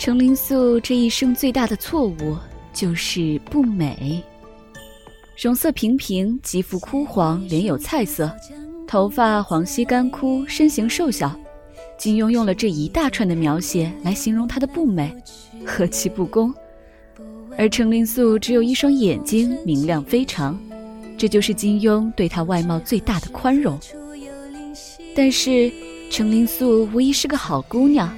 程灵素这一生最大的错误就是不美。容色平平，肌肤枯黄，脸有菜色，头发黄稀干枯，身形瘦小。金庸用了这一大串的描写来形容她的不美，何其不公！而程灵素只有一双眼睛，明亮非常，这就是金庸对她外貌最大的宽容。但是，程灵素无疑是个好姑娘。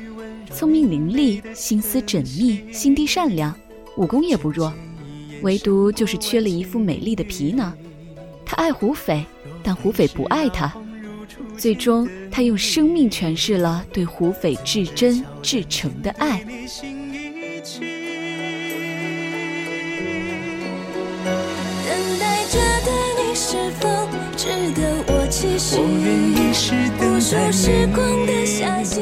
聪明伶俐，心思缜密，心地善良，武功也不弱，唯独就是缺了一副美丽的皮囊。他爱胡斐，但胡斐不爱他。最终，他用生命诠释了对胡斐至真至诚的爱。等待着的你是否值得我期许？无数时光的夏季。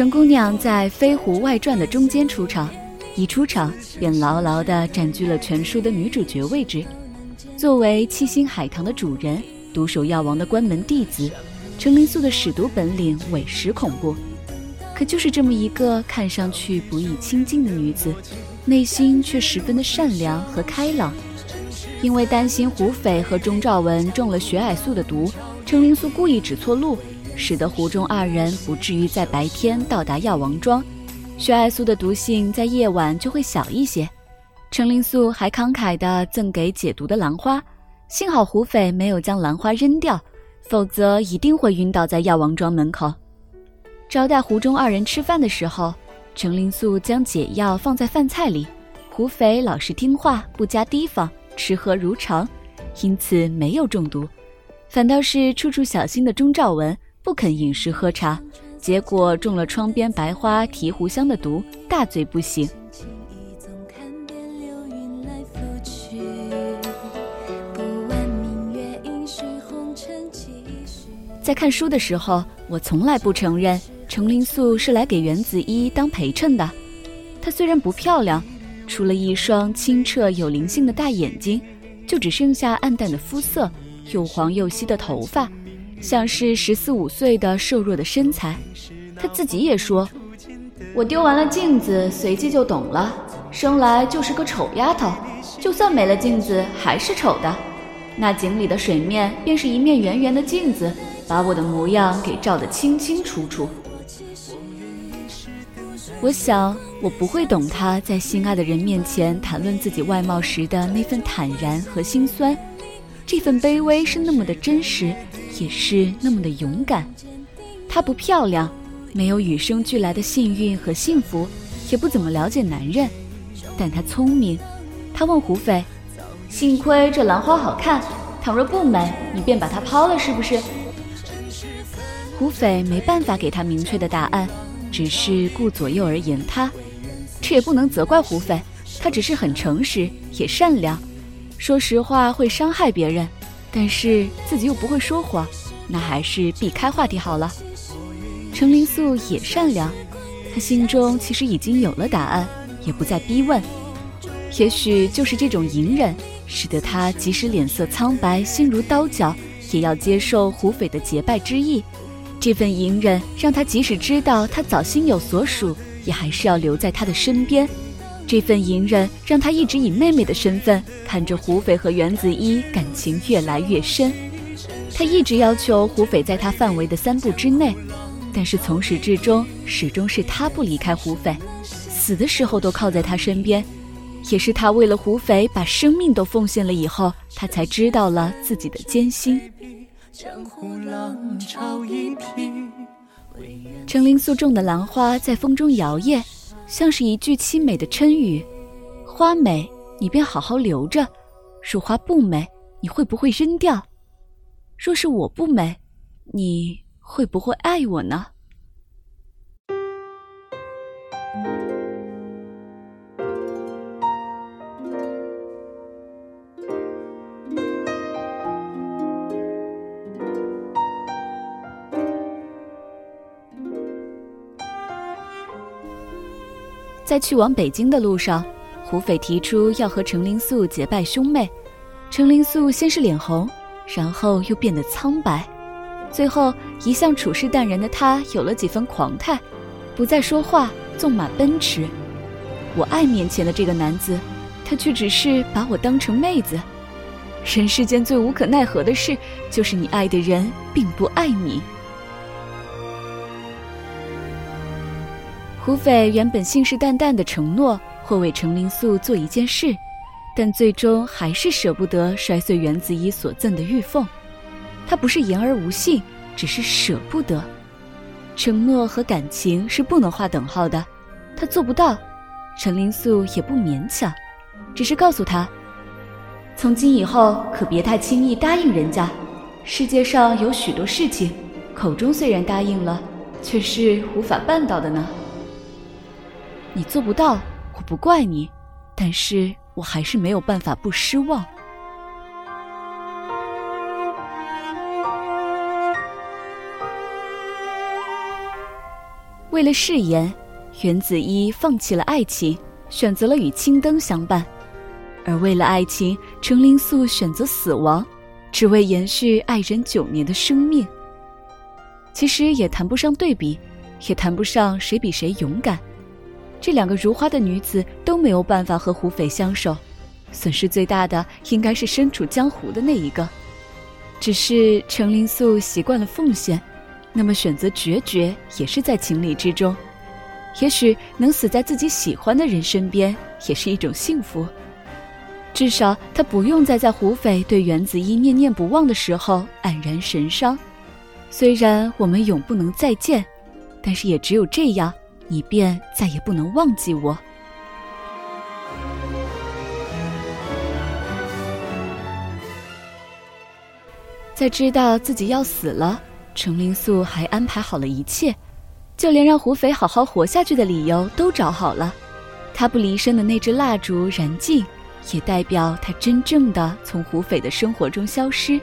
陈姑娘在《飞狐外传》的中间出场，一出场便牢牢地占据了全书的女主角位置。作为七星海棠的主人，独守药王的关门弟子，程灵素的使毒本领委实恐怖。可就是这么一个看上去不易亲近的女子，内心却十分的善良和开朗。因为担心胡斐和钟兆文中了血矮素的毒，程灵素故意指错路。使得湖中二人不至于在白天到达药王庄，血艾素的毒性在夜晚就会小一些。程灵素还慷慨地赠给解毒的兰花，幸好胡斐没有将兰花扔掉，否则一定会晕倒在药王庄门口。招待湖中二人吃饭的时候，程灵素将解药放在饭菜里，胡斐老实听话，不加提防，吃喝如常，因此没有中毒，反倒是处处小心的钟兆文。不肯饮食喝茶，结果中了窗边白花提壶香的毒，大醉不醒。在看书的时候，我从来不承认程灵素是来给袁子衣当陪衬的。她虽然不漂亮，除了一双清澈有灵性的大眼睛，就只剩下暗淡的肤色，又黄又稀的头发。像是十四五岁的瘦弱的身材，他自己也说：“我丢完了镜子，随即就懂了，生来就是个丑丫头，就算没了镜子还是丑的。那井里的水面便是一面圆圆的镜子，把我的模样给照得清清楚楚。”我想，我不会懂他在心爱的人面前谈论自己外貌时的那份坦然和心酸，这份卑微是那么的真实。也是那么的勇敢。她不漂亮，没有与生俱来的幸运和幸福，也不怎么了解男人，但她聪明。她问胡斐：“幸亏这兰花好看，倘若不美，你便把它抛了，是不是？”胡斐没办法给她明确的答案，只是顾左右而言他。这也不能责怪胡斐，他只是很诚实，也善良，说实话会伤害别人。但是自己又不会说谎，那还是避开话题好了。程灵素也善良，她心中其实已经有了答案，也不再逼问。也许就是这种隐忍，使得她即使脸色苍白、心如刀绞，也要接受胡斐的结拜之意。这份隐忍让她即使知道他早心有所属，也还是要留在他的身边。这份隐忍让他一直以妹妹的身份看着胡斐和袁子衣感情越来越深，他一直要求胡斐在他范围的三步之内，但是从始至终始终是他不离开胡斐，死的时候都靠在他身边，也是他为了胡斐把生命都奉献了以后，他才知道了自己的艰辛。程灵素种的兰花在风中摇曳。像是一句凄美的嗔语：“花美，你便好好留着；如花不美，你会不会扔掉？若是我不美，你会不会爱我呢？”在去往北京的路上，胡斐提出要和程灵素结拜兄妹。程灵素先是脸红，然后又变得苍白，最后一向处事淡然的他有了几分狂态。不再说话，纵马奔驰。我爱面前的这个男子，他却只是把我当成妹子。人世间最无可奈何的事，就是你爱的人并不爱你。胡斐原本信誓旦旦的承诺会为程灵素做一件事，但最终还是舍不得摔碎袁子衣所赠的玉凤。他不是言而无信，只是舍不得。承诺和感情是不能划等号的，他做不到。程灵素也不勉强，只是告诉他。从今以后，可别太轻易答应人家。世界上有许多事情，口中虽然答应了，却是无法办到的呢。你做不到，我不怪你，但是我还是没有办法不失望。为了誓言，袁子一放弃了爱情，选择了与青灯相伴。而为了爱情，程灵素选择死亡，只为延续爱人九年的生命。其实也谈不上对比，也谈不上谁比谁勇敢。这两个如花的女子都没有办法和胡斐相守，损失最大的应该是身处江湖的那一个。只是程灵素习惯了奉献，那么选择决绝也是在情理之中。也许能死在自己喜欢的人身边，也是一种幸福。至少他不用再在胡斐对袁子衣念念不忘的时候黯然神伤。虽然我们永不能再见，但是也只有这样，你便再也不能忘记我。在知道自己要死了，程灵素还安排好了一切，就连让胡斐好好活下去的理由都找好了。他不离身的那支蜡烛燃尽。也代表他真正的从胡斐的生活中消失，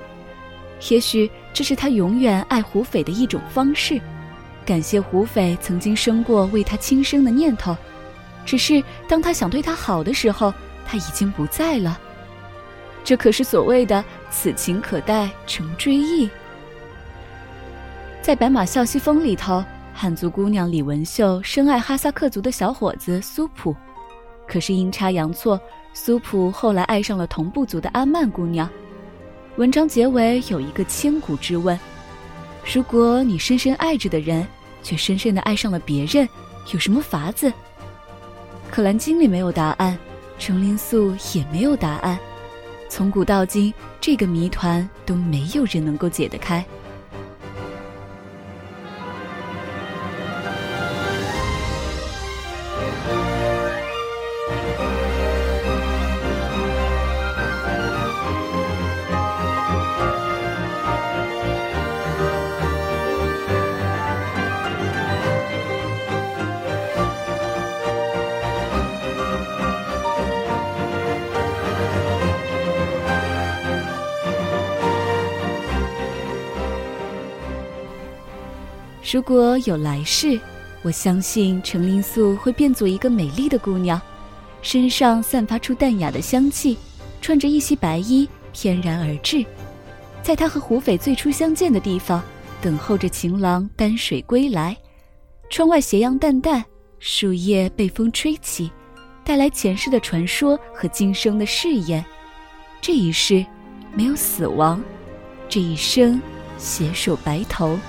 也许这是他永远爱胡斐的一种方式，感谢胡斐曾经生过为他轻生的念头。只是当他想对他好的时候，他已经不在了。这可是所谓的“此情可待成追忆”。在《白马啸西风》里头，汉族姑娘李文秀深爱哈萨克族的小伙子苏普，可是阴差阳错。苏普后来爱上了同部族的阿曼姑娘。文章结尾有一个千古之问：如果你深深爱着的人，却深深的爱上了别人，有什么法子？可蓝经里没有答案，程林素也没有答案。从古到今，这个谜团都没有人能够解得开。如果有来世，我相信程灵素会变作一个美丽的姑娘，身上散发出淡雅的香气，穿着一袭白衣，翩然而至，在她和胡斐最初相见的地方，等候着情郎担水归来。窗外斜阳淡淡，树叶被风吹起，带来前世的传说和今生的誓言。这一世，没有死亡；这一生，携手白头。